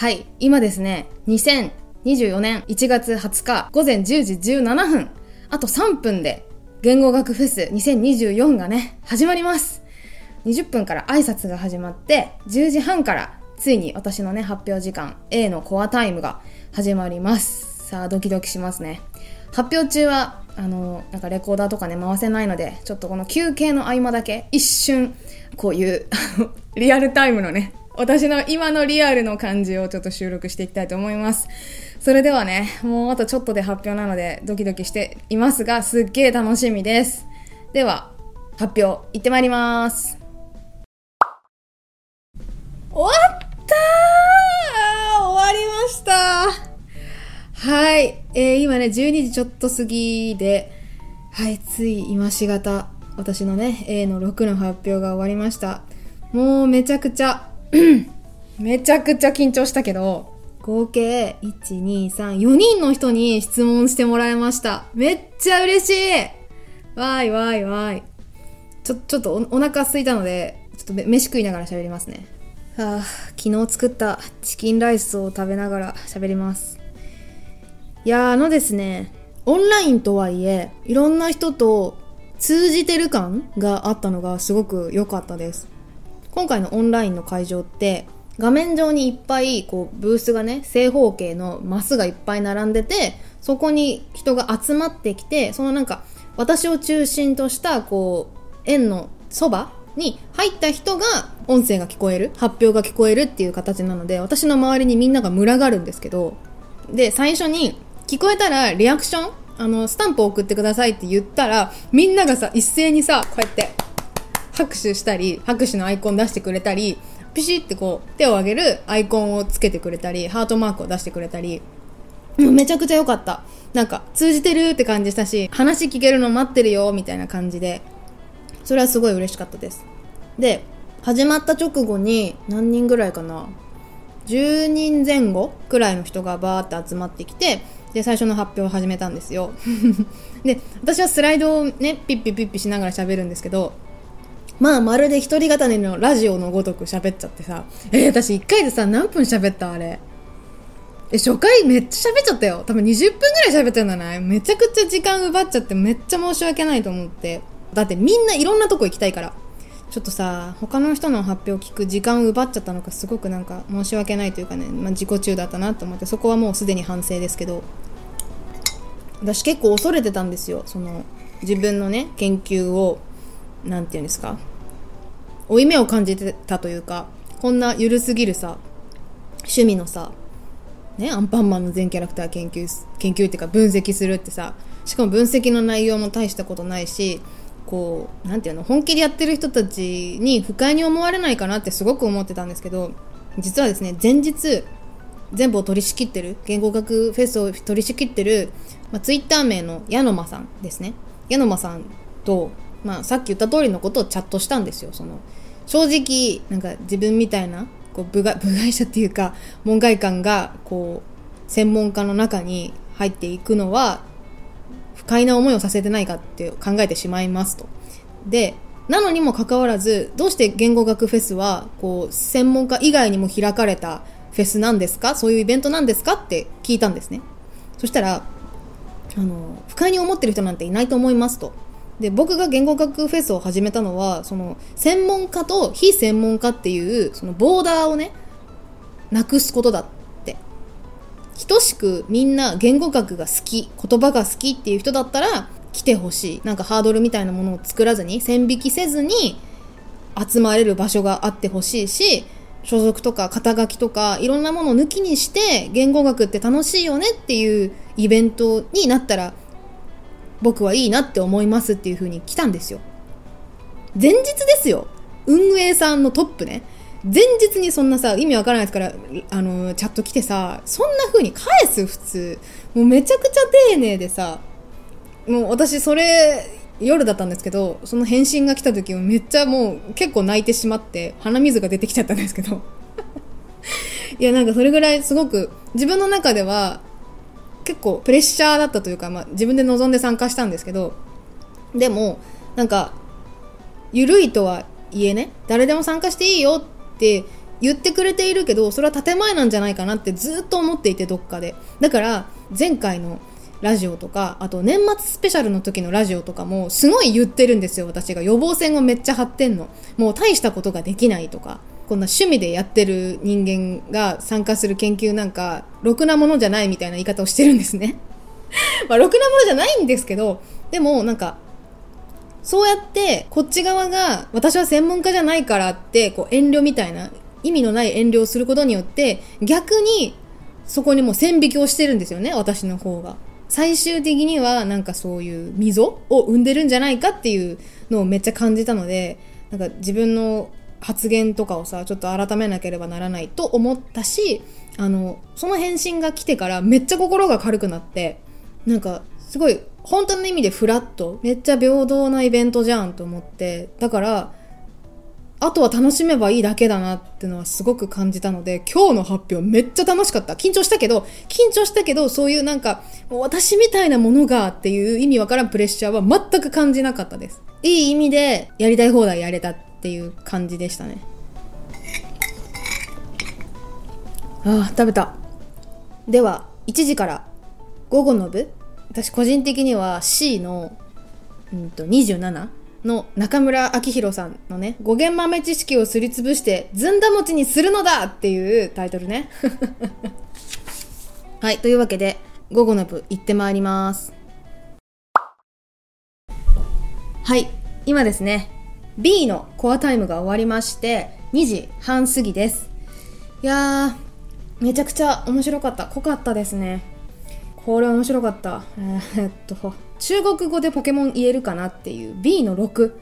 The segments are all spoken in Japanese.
はい、今ですね、2024年1月20日午前10時17分、あと3分で言語学フェス2024がね、始まります。20分から挨拶が始まって、10時半からついに私のね、発表時間 A のコアタイムが始まります。さあ、ドキドキしますね。発表中は、あの、なんかレコーダーとかね、回せないので、ちょっとこの休憩の合間だけ、一瞬、こういう、リアルタイムのね、私の今のリアルの感じをちょっと収録していきたいと思います。それではね、もうあとちょっとで発表なのでドキドキしていますが、すっげー楽しみです。では、発表いってまいります。終わったー終わりましたはい、えー、今ね、12時ちょっと過ぎで、はい、つい今しがた、私のね、A の6の発表が終わりました。もうめちゃくちゃ、めちゃくちゃ緊張したけど、合計、1、2、3、4人の人に質問してもらいました。めっちゃ嬉しいわーいわいわい。ちょ、ちょっとおお腹空いたので、ちょっと飯食いながら喋りますね。はあ、昨日作ったチキンライスを食べながら喋ります。いやあのですね、オンラインとはいえ、いろんな人と通じてる感があったのがすごく良かったです。今回のオンラインの会場って、画面上にいっぱいこうブースがね、正方形のマスがいっぱい並んでて、そこに人が集まってきて、そのなんか私を中心としたこう円のそばに入った人が音声が聞こえる、発表が聞こえるっていう形なので、私の周りにみんなが群がるんですけど、で、最初に聞こえたらリアクションあの、スタンプを送ってくださいって言ったら、みんながさ、一斉にさ、こうやって拍手したり、拍手のアイコン出してくれたり、ピシってこう手を挙げるアイコンをつけてくれたり、ハートマークを出してくれたり、めちゃくちゃ良かった。なんか通じてるって感じしたし、話聞けるの待ってるよみたいな感じで、それはすごい嬉しかったです。で、始まった直後に何人ぐらいかな？10人前後くらいの人がバーって集まってきて、で、最初の発表を始めたんですよ。で、私はスライドをね、ピッピピッピしながら喋るんですけど、まあ、まるで一人語りのラジオのごとく喋っちゃってさ、えー、私一回でさ、何分喋ったあれ。え、初回めっちゃ喋っちゃったよ。多分20分ぐらい喋ったんじゃないめちゃくちゃ時間奪っちゃってめっちゃ申し訳ないと思って。だってみんないろんなとこ行きたいから。ちょっとさ、他の人の発表を聞く時間を奪っちゃったのかすごくなんか申し訳ないというかね、まあ、自己中だったなと思って、そこはもうすでに反省ですけど、私結構恐れてたんですよ。その、自分のね、研究を、なんていうんですか、負い目を感じてたというか、こんなゆるすぎるさ、趣味のさ、ね、アンパンマンの全キャラクター研究、研究っていうか分析するってさ、しかも分析の内容も大したことないし、こう、なんていうの、本気でやってる人たちに不快に思われないかなってすごく思ってたんですけど、実はですね、前日、全部を取り仕切ってる、言語学フェスを取り仕切ってる、まあ、ツイッター名のヤノマさんですね。ヤノマさんと、まあ、さっき言った通りのことをチャットしたんですよ。その、正直、なんか自分みたいな、こう部外、部外者っていうか、門外漢が、こう、専門家の中に入っていくのは、不快な思いをさせてないかって考えてしまいますと。で、なのにもかかわらず、どうして言語学フェスは、こう、専門家以外にも開かれたフェスなんですか？そういうイベントなんですか？って聞いたんですね。そしたら、あの、不快に思ってる人なんていないと思いますと。で、僕が言語学フェスを始めたのは、その、専門家と非専門家っていう、その、ボーダーをね、なくすことだって。等しくみんな言語学が好き、言葉が好きっていう人だったら、来てほしい。なんかハードルみたいなものを作らずに、線引きせずに、集まれる場所があってほしいし、所属とか肩書きとかいろんなものを抜きにして言語学って楽しいよねっていうイベントになったら僕はいいなって思いますっていう風に来たんですよ。前日ですよ。運営さんのトップね。前日にそんなさ、意味わからないですから、あの、チャット来てさ、そんな風に返す普通。もうめちゃくちゃ丁寧でさ、もう私それ、夜だったんですけど、その返信が来た時めっちゃもう結構泣いてしまって、鼻水が出てきちゃったんですけど。いや、なんかそれぐらいすごく自分の中では結構プレッシャーだったというか、まあ自分で望んで参加したんですけど、でも、なんか、ゆるいとはいえね、誰でも参加していいよって言ってくれているけどそれは建前なんじゃないかなってずっと思っていてどっかで。だから前回のラジオとかあと年末スペシャルの時のラジオとかもすごい言ってるんですよ私が。予防線をめっちゃ張ってんの。もう大したことができないとか。こんな趣味でやってる人間が参加する研究なんかろくなものじゃないみたいな言い方をしてるんですね。まあろくなものじゃないんですけどでもなんかそうやってこっち側が私は専門家じゃないからってこう遠慮みたいな意味のない遠慮をすることによって逆にそこにもう線引きをしてるんですよね私の方が。最終的にはなんかそういう溝を生んでるんじゃないかっていうのをめっちゃ感じたのでなんか自分の発言とかをさちょっと改めなければならないと思ったしあのその返信が来てからめっちゃ心が軽くなってなんかすごい本当の意味でフラットめっちゃ平等なイベントじゃんと思ってだからあとは楽しめばいいだけだなってのはすごく感じたので、今日の発表めっちゃ楽しかった。緊張したけど、緊張したけど、そういうなんか、私みたいなものがっていう意味わからんプレッシャーは全く感じなかったです。いい意味でやりたい放題やれたっていう感じでしたね。ああ、食べた。では、1時から午後の部私個人的には C の、うんと、27の中村明宏さんのね、語源豆知識をすりつぶしてずんだ餅にするのだっていうタイトルね。はい、というわけで、午後の部行ってまいります。はい、今ですね、B のコアタイムが終わりまして、2時半過ぎです。いやー、めちゃくちゃ面白かった。濃かったですね。これ面白かった。えー、っと、中国語でポケモン言えるかなっていう B の6っ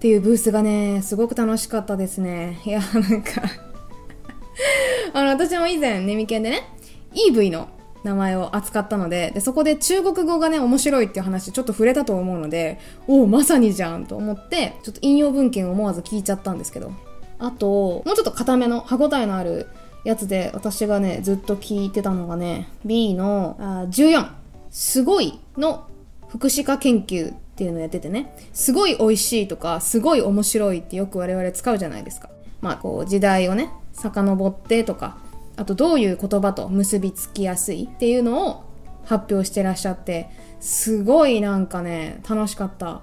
ていうブースがね、すごく楽しかったですね。いや、なんか あの、私も以前、ネミケンでね、EV の名前を扱ったのでで、そこで中国語がね、面白いっていう話ちょっと触れたと思うので、おお、まさにじゃんと思って、ちょっと引用文献を思わず聞いちゃったんですけど。あと、もうちょっと固めの歯応えのあるやつで私がね、ずっと聞いてたのがね、B のあ14、すごいの福祉科研究っていうのをやっててね、すごい美味しいとか、すごい面白いってよく我々使うじゃないですか。まあ、こう、時代をね、遡ってとか、あとどういう言葉と結びつきやすいっていうのを発表してらっしゃって、すごいなんかね、楽しかった。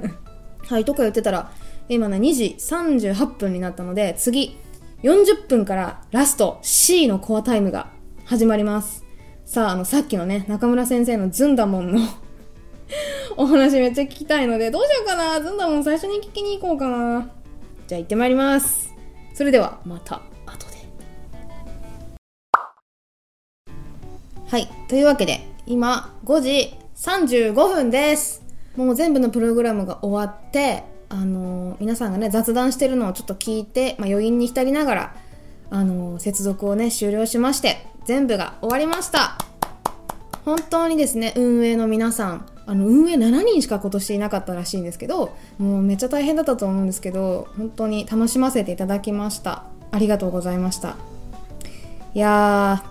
はい、とか言ってたら、今ね、2時38分になったので、次、40分からラスト C のコアタイムが始まります。さあ、あの、さっきのね、中村先生のズンダモンの お話めっちゃ聞きたいので、どうしようかな。ずんだもん最初に聞きに行こうかな。じゃあ行ってまいります。それでは、またはい。というわけで、今、5時35分です。もう全部のプログラムが終わって、あのー、皆さんがね、雑談してるのをちょっと聞いて、まあ、余韻に浸りながら、あのー、接続をね、終了しまして、全部が終わりました。本当にですね、運営の皆さん、あの運営7人しか今年いなかったらしいんですけどもうめっちゃ大変だったと思うんですけど本当に楽しませていただきましたありがとうございましたいや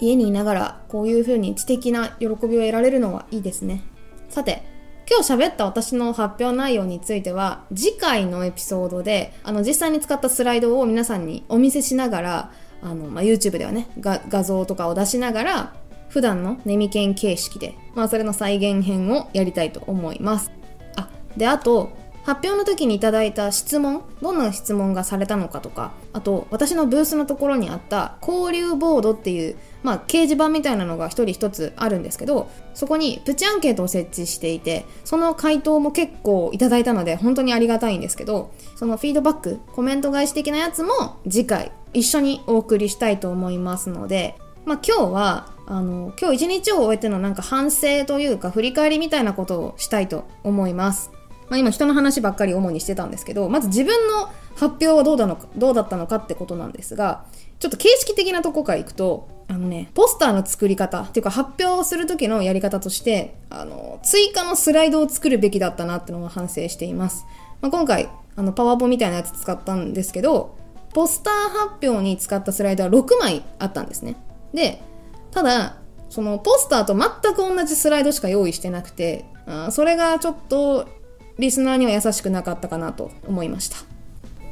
家にいながらこういう風に知的な喜びを得られるのはいいですねさて今日喋った私の発表内容については次回のエピソードであの実際に使ったスライドを皆さんにお見せしながらあの、まあ、YouTube ではね画像とかを出しながら普段のネミケン形式で、まあそれの再現編をやりたいと思います。あ、で、あと、発表の時にいただいた質問、どんな質問がされたのかとか、あと、私のブースのところにあった交流ボードっていう、まあ、掲示板みたいなのが一人一つあるんですけど、そこにプチアンケートを設置していて、その回答も結構いただいたので、本当にありがたいんですけど、そのフィードバック、コメント返し的なやつも次回一緒にお送りしたいと思いますので、まあ、今日はあの今日一日を終えてのなんか反省というか振り返りみたいなことをしたいと思います。まあ、今人の話ばっかり主にしてたんですけどまず自分の発表はどうだのどうだったのかってことなんですがちょっと形式的なとこからいくとあのねポスターの作り方っていうか発表をする時のやり方としてあの追加のスライドを作るべきだったなってのを反省しています、まあ、今回あのパワポみたいなやつ使ったんですけどポスター発表に使ったスライドは6枚あったんですね。でただそのポスターと全く同じスライドしか用意してなくてあそれがちょっとリスナーには優しくなかったかなと思いました。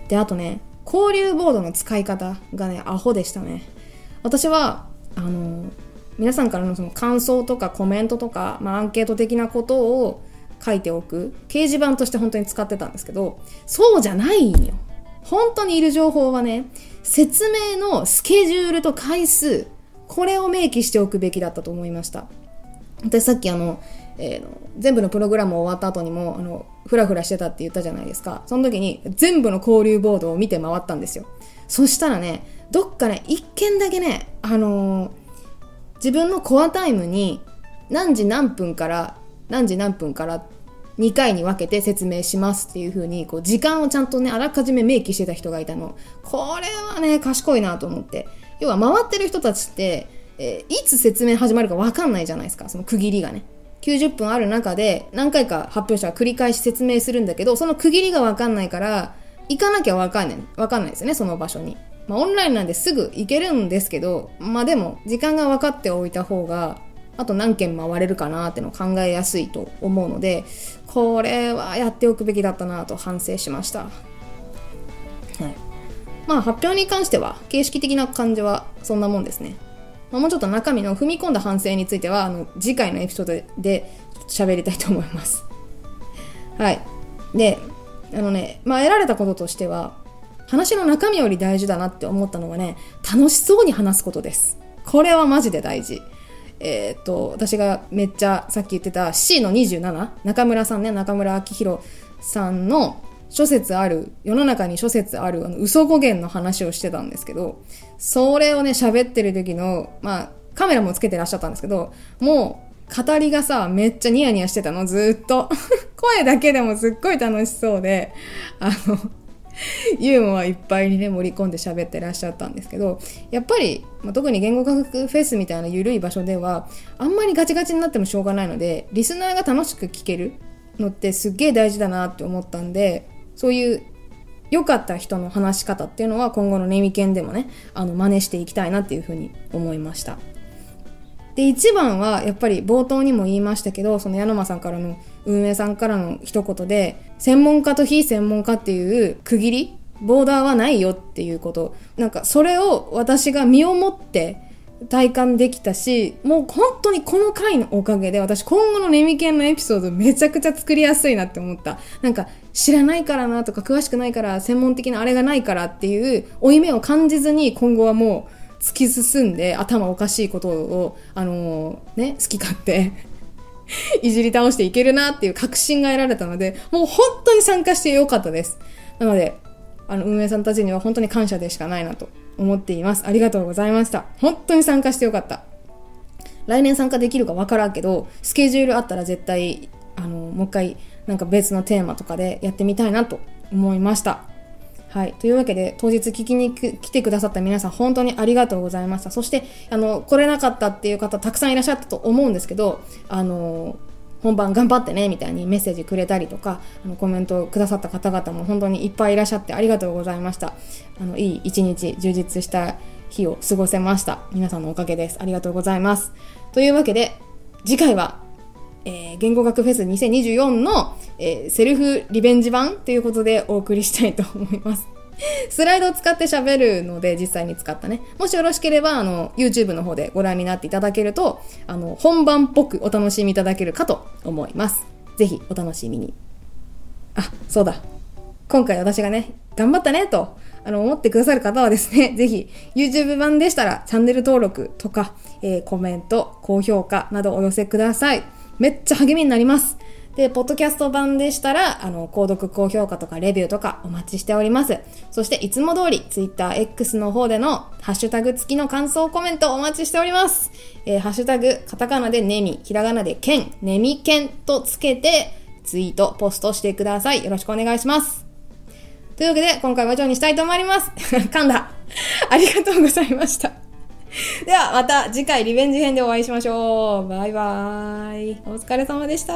であとね交流ボードの使い方がね、アホでしたね。私は、あの、皆さんからのその感想とかコメントとか、まあ、アンケート的なことを書いておく掲示板として本当に使ってたんですけどそうじゃないんよ。本当にいる情報はね説明のスケジュールと回数これを明記しておくべきだったと思いました。私さっきあの、えー、の全部のプログラム終わった後にもあのフラフラしてたって言ったじゃないですか。その時に全部の交流ボードを見て回ったんですよ。そしたらねどっかね一件だけねあのー、自分のコアタイムに何時何分から何時何分から2回に分けて説明しますっていう風にこう時間をちゃんとねあらかじめ明記してた人がいたの。これはね賢いなと思って。要は回ってる人たちって、えー、いつ説明始まるか分かんないじゃないですかその区切りがね。90分ある中で何回か発表者が繰り返し説明するんだけどその区切りが分かんないから行かなきゃ分かんない分かんないですねその場所に。まあ、オンラインなんですぐ行けるんですけど、まあでも、時間が分かっておいた方が、あと何件回れるかなっての考えやすいと思うのでこれはやっておくべきだったなと反省しました、はい、まあ発表に関しては形式的な感じはそんなもんですね、まあ、もうちょっと中身の踏み込んだ反省についてはあの次回のエピソードで喋りたいと思います。はい。であのねまあ得られたこととしては話の中身より大事だなって思ったのはね楽しそうに話すことです。これはマジで大事。えー、っと、私がめっちゃさっき言ってた C の27、中村さんね、中村明宏さんの諸説ある、世の中に諸説ある、あの、嘘語源の話をしてたんですけど、それをね、喋ってる時の、まあ、カメラもつけてらっしゃったんですけど、もう、語りがさ、めっちゃニヤニヤしてたの、ずっと。声だけでもすっごい楽しそうで、あの、ユーモアいっぱいにね盛り込んで喋ってらっしゃったんですけどやっぱり、まあ、特に言語科学フェスみたいな緩い場所ではあんまりガチガチになってもしょうがないのでリスナーが楽しく聞けるのってすっげえ大事だなって思ったんでそういう良かった人の話し方っていうのは今後のネミケンでもねあの真似していきたいなっていうふうに思いました。で一番はやっぱり冒頭にも言いましたけどその矢野間さんからの運営さんからの一言で専門家と非専門家っていう区切り？ボーダーはないよっていうことなんかそれを私が身をもって体感できたしもう本当にこの回のおかげで私今後のネミケンのエピソードめちゃくちゃ作りやすいなって思ったなんか知らないからなとか詳しくないから専門的なあれがないからっていう負い目を感じずに今後はもう突き進んで頭おかしいことを、あのー、ね、好き勝手 いじり倒していけるなっていう確信が得られたので、もう本当に参加してよかったです。なので、あの、運営さんたちには本当に感謝でしかないなと思っています。ありがとうございました。本当に参加してよかった。来年参加できるかわからんけど、スケジュールあったら絶対、あの、もう一回、なんか別のテーマとかでやってみたいなと思いました。はい。というわけで、当日聞きに来てくださった皆さん、本当にありがとうございました。そして、あの、来れなかったっていう方、たくさんいらっしゃったと思うんですけど、あの、本番頑張ってね、みたいにメッセージくれたりとか、あの、コメントくださった方々も本当にいっぱいいらっしゃってありがとうございました。あの、いい一日、充実した日を過ごせました。皆さんのおかげです。ありがとうございます。というわけで、次回はえー、言語学フェス2024の、えー、セルフリベンジ版ということでお送りしたいと思います。スライドを使って喋るので、実際に使ったね。もしよろしければ、あの、YouTube の方でご覧になっていただけると、あの、本番っぽくお楽しみいただけるかと思います。ぜひお楽しみに。あ、そうだ。今回私がね、頑張ったねと、あの、思ってくださる方はですね、ぜひ、YouTube 版でしたら、チャンネル登録とか、えー、コメント、高評価などお寄せください。めっちゃ励みになります。で、ポッドキャスト版でしたら、あの、購読、高評価とかレビューとかお待ちしております。そして、いつも通り、Twitter X の方での、ハッシュタグ付きの感想コメントお待ちしております。えー、ハッシュタグ、カタカナでネミ、ひらがなでケン、ネミケンとつけて、ツイート、ポストしてください。よろしくお願いします。というわけで、今回は以上にしたいと思います。噛んだ。ありがとうございました。ではまた次回リベンジ編でお会いしましょう。バイバーイ。お疲れ様でした。